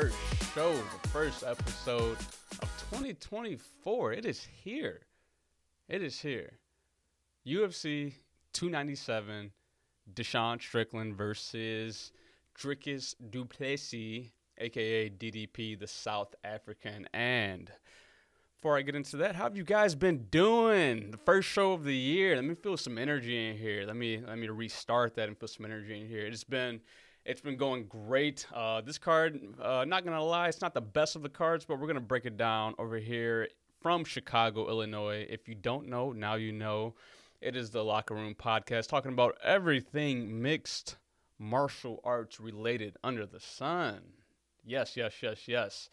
first show, the first episode of 2024. It is here. It is here. UFC 297, Deshaun Strickland versus Dricus du Plessis, aka DDP, the South African. And before I get into that, how have you guys been doing? The first show of the year. Let me feel some energy in here. Let me let me restart that and feel some energy in here. It's been it's been going great. Uh, this card, uh, not gonna lie, it's not the best of the cards, but we're gonna break it down over here from Chicago, Illinois. If you don't know, now you know. It is the Locker Room Podcast, talking about everything mixed martial arts related under the sun. Yes, yes, yes, yes.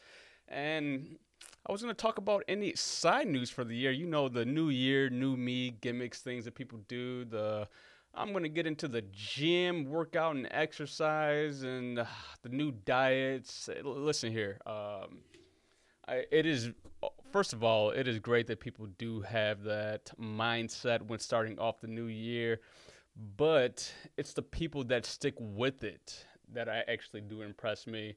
And I was going to talk about any side news for the year. You know, the new year, new me gimmicks, things that people do. The I'm going to get into the gym, workout, and exercise, and uh, the new diets. Listen here. Um, I, it is, first of all, it is great that people do have that mindset when starting off the new year, but it's the people that stick with it that I actually do impress me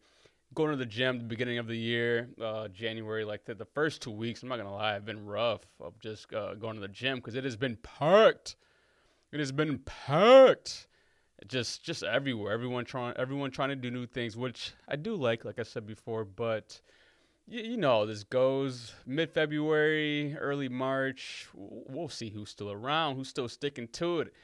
going to the gym the beginning of the year, uh, January, like the, the, first two weeks, I'm not gonna lie, I've been rough of just uh, going to the gym because it has been packed. It has been packed. Just just everywhere. Everyone trying everyone trying to do new things, which I do like, like I said before, but you, you know this goes mid February, early March. We'll see who's still around, who's still sticking to it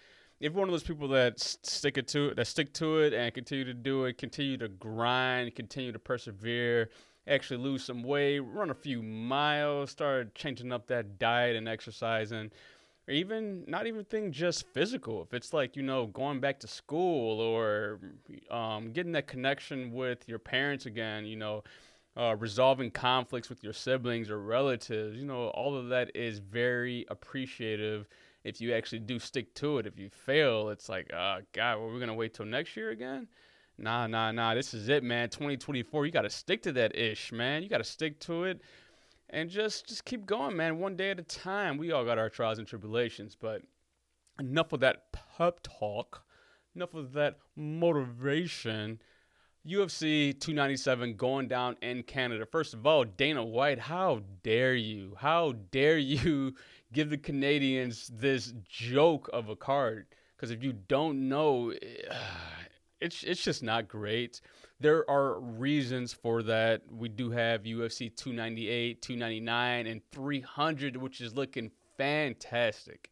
if one of those people that stick it to it, that stick to it and continue to do it, continue to grind, continue to persevere, actually lose some weight, run a few miles, start changing up that diet and exercising, or even not even think just physical. If it's like you know going back to school or um, getting that connection with your parents again, you know. Uh, resolving conflicts with your siblings or relatives, you know, all of that is very appreciative if you actually do stick to it. If you fail, it's like, uh, God, we're gonna wait till next year again. Nah, nah, nah. This is it, man. 2024. You gotta stick to that ish, man. You gotta stick to it, and just just keep going, man. One day at a time. We all got our trials and tribulations, but enough of that pep talk. Enough of that motivation. UFC 297 going down in Canada. First of all, Dana White, how dare you? How dare you give the Canadians this joke of a card? Because if you don't know, it's it's just not great. There are reasons for that. We do have UFC 298, 299, and 300, which is looking fantastic.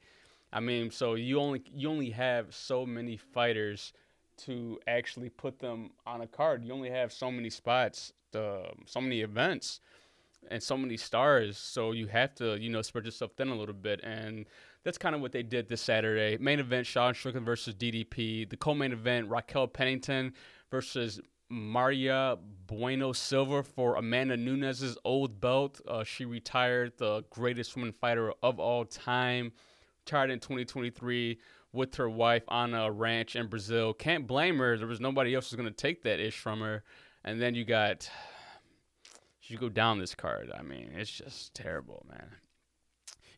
I mean, so you only you only have so many fighters to actually put them on a card. You only have so many spots, to, so many events, and so many stars. So you have to, you know, spread yourself thin a little bit. And that's kind of what they did this Saturday. Main event: Sean Strickland versus DDP. The co-main event: Raquel Pennington versus Maria Bueno Silva for Amanda Nunes's old belt. Uh, she retired, the greatest woman fighter of all time. Retired in 2023 with her wife on a ranch in Brazil. Can't blame her. There was nobody else who's going to take that ish from her. And then you got, you go down this card. I mean, it's just terrible, man.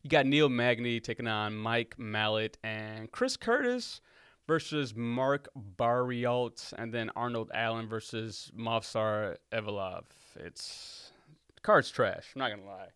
You got Neil Magny taking on Mike Malott and Chris Curtis versus Mark Barriault, and then Arnold Allen versus Movsar Evloev. It's card's trash. I'm not gonna lie.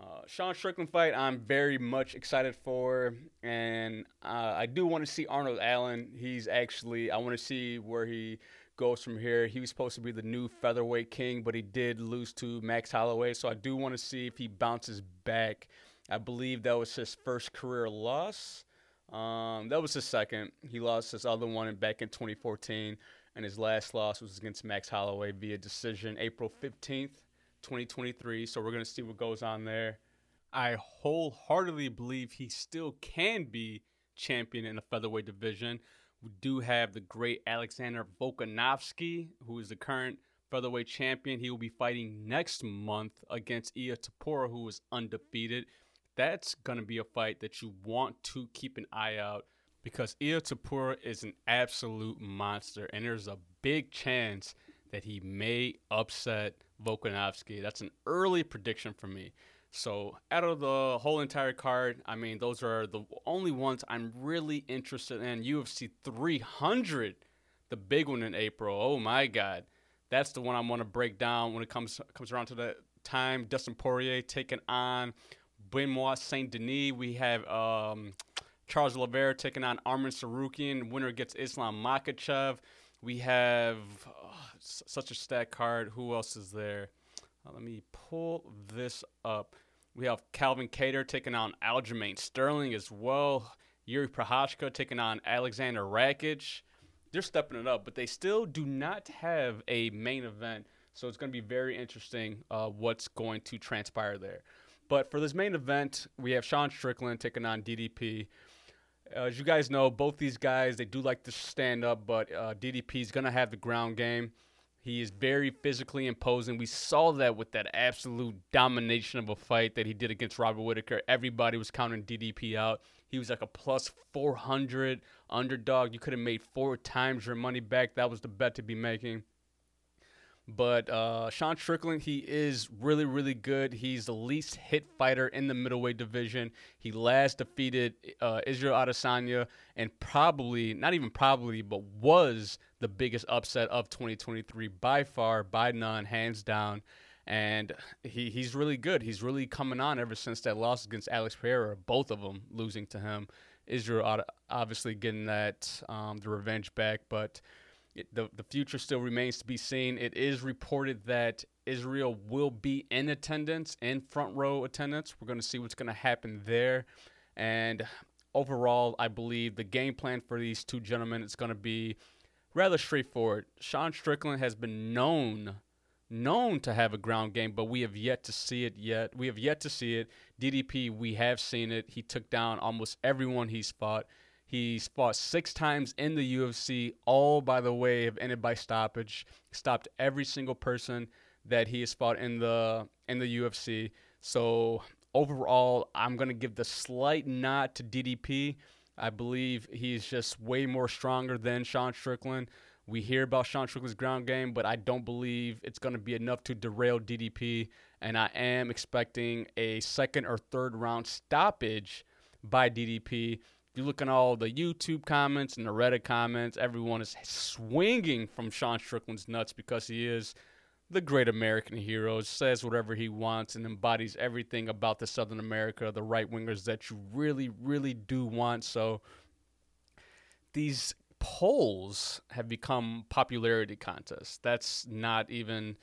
Uh, Sean Strickland fight, I'm very much excited for, and uh, I do want to see Arnold Allen. He's actually, I want to see where he goes from here. He was supposed to be the new featherweight king, but he did lose to Max Holloway, so I do want to see if he bounces back. I believe that was his first career loss. Um, that was his second. He lost his other one back in 2014, and his last loss was against Max Holloway via decision April 15th. 2023. So we're going to see what goes on there. I wholeheartedly believe he still can be champion in the featherweight division. We do have the great Alexander Volkanovski, who is the current featherweight champion. He will be fighting next month against Ilia Topuria, who is undefeated. That's going to be a fight that you want to keep an eye out because Ilia Topuria is an absolute monster, and there's a big chance that he may upset Volkanovski. That's an early prediction for me. So, out of the whole entire card, I mean, those are the only ones I'm really interested in. UFC 300. the big one in April. Oh my God, that's the one I want to break down when it comes comes around to the time. Dustin Poirier taking on Benoit Saint Denis. We have um, Charles Oliveira taking on Arman Tsarukyan. Winner gets Islam Makhachev. We have oh, such a stack card. Who else is there? Uh, let me pull this up. We have Calvin Kattar taking on Aljamain Sterling as well. Yuri Prochazka taking on Alexander Rakic. They're stepping it up, but they still do not have a main event. So it's going to be very interesting uh, what's going to transpire there. But for this main event, we have Sean Strickland taking on DDP. Uh, as you guys know, both these guys they do like to stand up, but uh, DDP is gonna have the ground game. He is very physically imposing. We saw that with that absolute domination of a fight that he did against Robert Whittaker. Everybody was counting DDP out. He was like a plus 400 underdog. You could have made four times your money back. That was the bet to be making. But uh, Sean Strickland, he is really, really good. He's the least hit fighter in the middleweight division. He last defeated uh, Israel Adesanya and probably, not even probably, but was the biggest upset of 2023 by far, by none, hands down. And he, he's really good. He's really coming on ever since that loss against Alex Pereira, both of them losing to him. Israel obviously getting that um, the revenge back, but it, the the future still remains to be seen. It is reported that Israel will be in attendance, in front row attendance. We're going to see what's going to happen there, and overall, I believe the game plan for these two gentlemen is going to be rather straightforward. Sean Strickland has been known known to have a ground game, but we have yet to see it yet. We have yet to see it. DDP, we have seen it. He took down almost everyone he's fought. He's fought six times in the UFC, all by the way have ended by stoppage. Stopped every single person that he has fought in the in the UFC. So overall, I'm gonna give the slight nod to DDP. I believe he's just way more stronger than Sean Strickland. We hear about Sean Strickland's ground game, but I don't believe it's going to be enough to derail DDP. And I am expecting a second or third round stoppage by DDP you look at all the YouTube comments and the Reddit comments, everyone is swinging from Sean Strickland's nuts because he is the great American hero, says whatever he wants, and embodies everything about the Southern America, the right wingers that you really, really do want. So these polls have become popularity contests. That's not even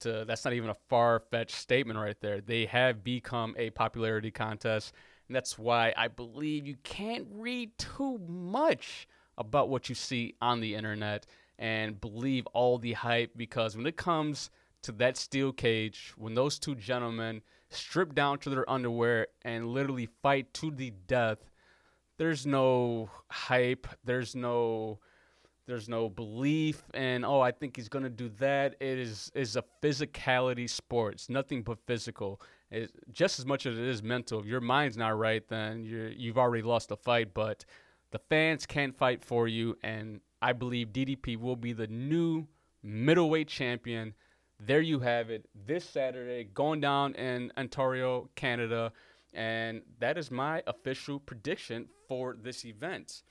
to, that's not even a far fetched statement right there. They have become a popularity contest. And that's why I believe you can't read too much about what you see on the internet and believe all the hype because when it comes to that steel cage, when those two gentlemen strip down to their underwear and literally fight to the death, there's no hype, there's no there's no belief and oh I think he's gonna do that. It is is a physicality sport. It's nothing but physical it, just as much as it is mental. If your mind's not right, then you you've already lost the fight. But the fans can't fight for you, and I believe DDP will be the new middleweight champion. There you have it. This Saturday, going down in Ontario, Canada, and that is my official prediction for this event.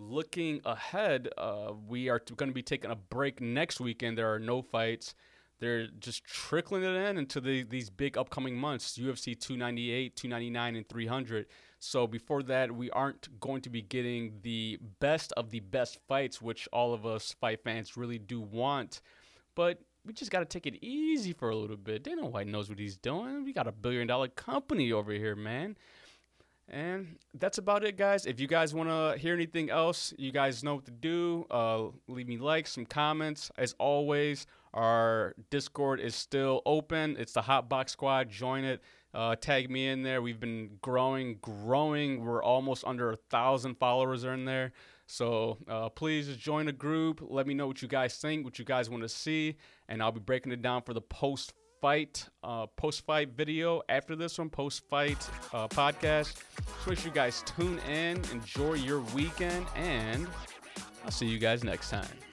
Looking ahead, uh, we are going to be taking a break next weekend. There are no fights. They're just trickling it in into the, these big upcoming months UFC 298, 299, and 300. So before that, we aren't going to be getting the best of the best fights, which all of us fight fans really do want. But we just got to take it easy for a little bit. Dana White knows what he's doing. We got a billion dollar company over here, man. And that's about it, guys. If you guys want to hear anything else, you guys know what to do. Uh, leave me likes, some comments. As always, our Discord is still open. It's the Hot Box Squad. Join it. Uh, tag me in there. We've been growing, growing. We're almost under a thousand followers in there. So uh, please join the group. Let me know what you guys think, what you guys want to see, and I'll be breaking it down for the post fight, uh, post fight video after this one, post fight uh, podcast. So make sure you guys tune in, enjoy your weekend, and I'll see you guys next time.